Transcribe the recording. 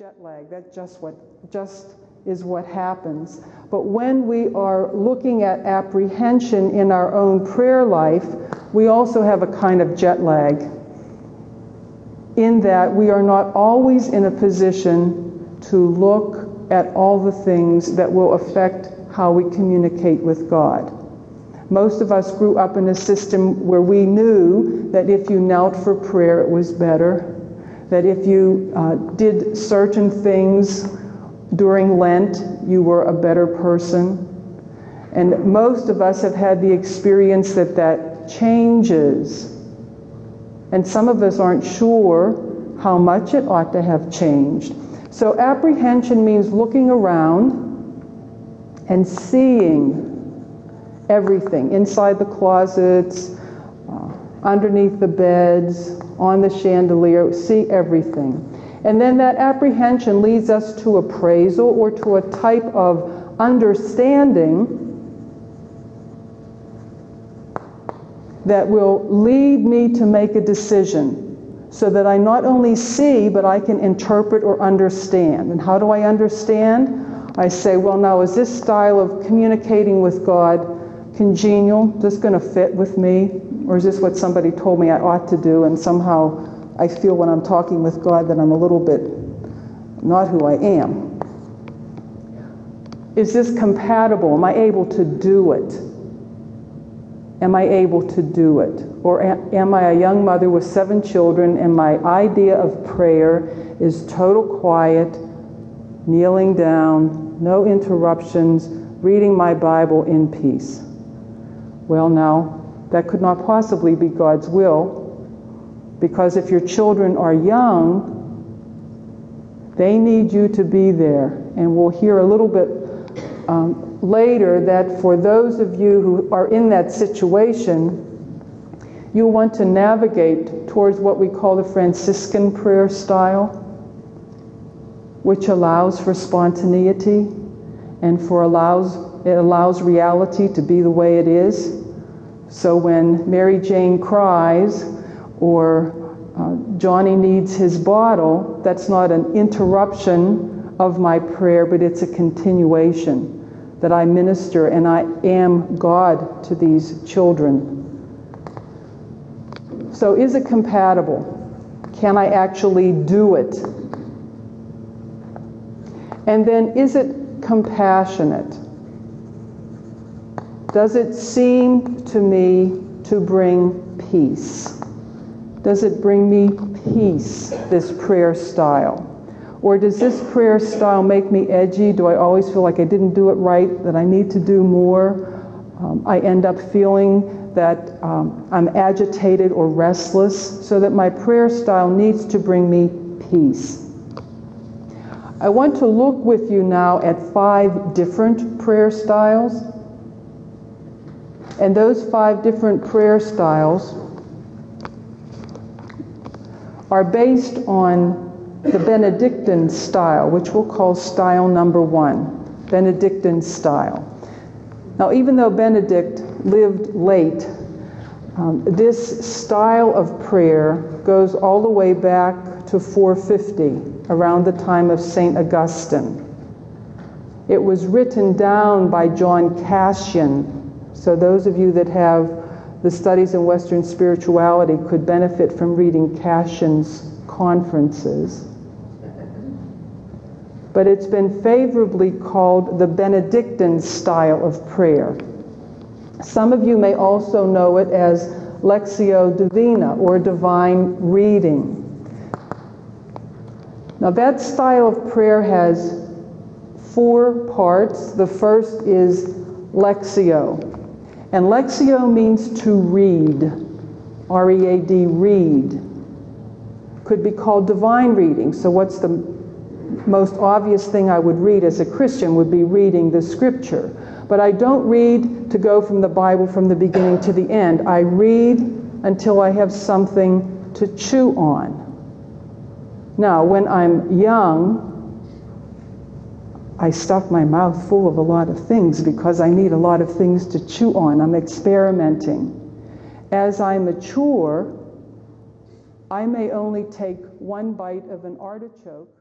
jet lag. That just what just is what happens. But when we are looking at apprehension in our own prayer life, we also have a kind of jet lag. In that we are not always in a position to look at all the things that will affect how we communicate with God. Most of us grew up in a system where we knew that if you knelt for prayer, it was better that if you uh, did certain things during Lent, you were a better person. And most of us have had the experience that that changes. And some of us aren't sure how much it ought to have changed. So, apprehension means looking around and seeing everything inside the closets, underneath the beds, on the chandelier, see everything. And then that apprehension leads us to appraisal or to a type of understanding that will lead me to make a decision so that I not only see, but I can interpret or understand. And how do I understand? I say, well, now, is this style of communicating with God congenial? Is this going to fit with me? Or is this what somebody told me I ought to do, and somehow I feel when I'm talking with God that I'm a little bit not who I am? Is this compatible? Am I able to do it? Am I able to do it? Or am I a young mother with seven children and my idea of prayer is total quiet, kneeling down, no interruptions, reading my Bible in peace? Well, now, that could not possibly be God's will, because if your children are young, they need you to be there. And we'll hear a little bit um, later that for those of you who are in that situation, you want to navigate towards what we call the Franciscan prayer style, which allows for spontaneity and for allows it allows reality to be the way it is. So when Mary Jane cries or uh, Johnny needs his bottle, that's not an interruption of my prayer, but it's a continuation that I minister and I am God to these children. So, is it compatible? Can I actually do it? And then, is it compassionate? Does it seem to me to bring peace? Does it bring me peace, this prayer style? Or does this prayer style make me edgy? Do I always feel like I didn't do it right, that I need to do more? Um, I end up feeling that um, I'm agitated or restless, so that my prayer style needs to bring me peace. I want to look with you now at five different prayer styles and those five different prayer styles are based on the Benedictine style, which we'll call style number one, Benedictine style. Now, even though Benedict lived late, um, this style of prayer goes all the way back to 450, around the time of St. Augustine. It was written down by John Cassian so, those of you that have the studies in Western spirituality could benefit from reading Cassian's conferences. But it's been favorably called the Benedictine style of prayer. Some of you may also know it as Lectio Divina or divine reading. Now, that style of prayer has four parts. The first is Lectio, and lectio means to read, R E A D, read. Could be called divine reading. So, what's the most obvious thing I would read as a Christian would be reading the scripture. But I don't read to go from the Bible from the beginning to the end. I read until I have something to chew on. Now, when I'm young, I stuff my mouth full of a lot of things because I need a lot of things to chew on. I'm experimenting. As I mature, I may only take one bite of an artichoke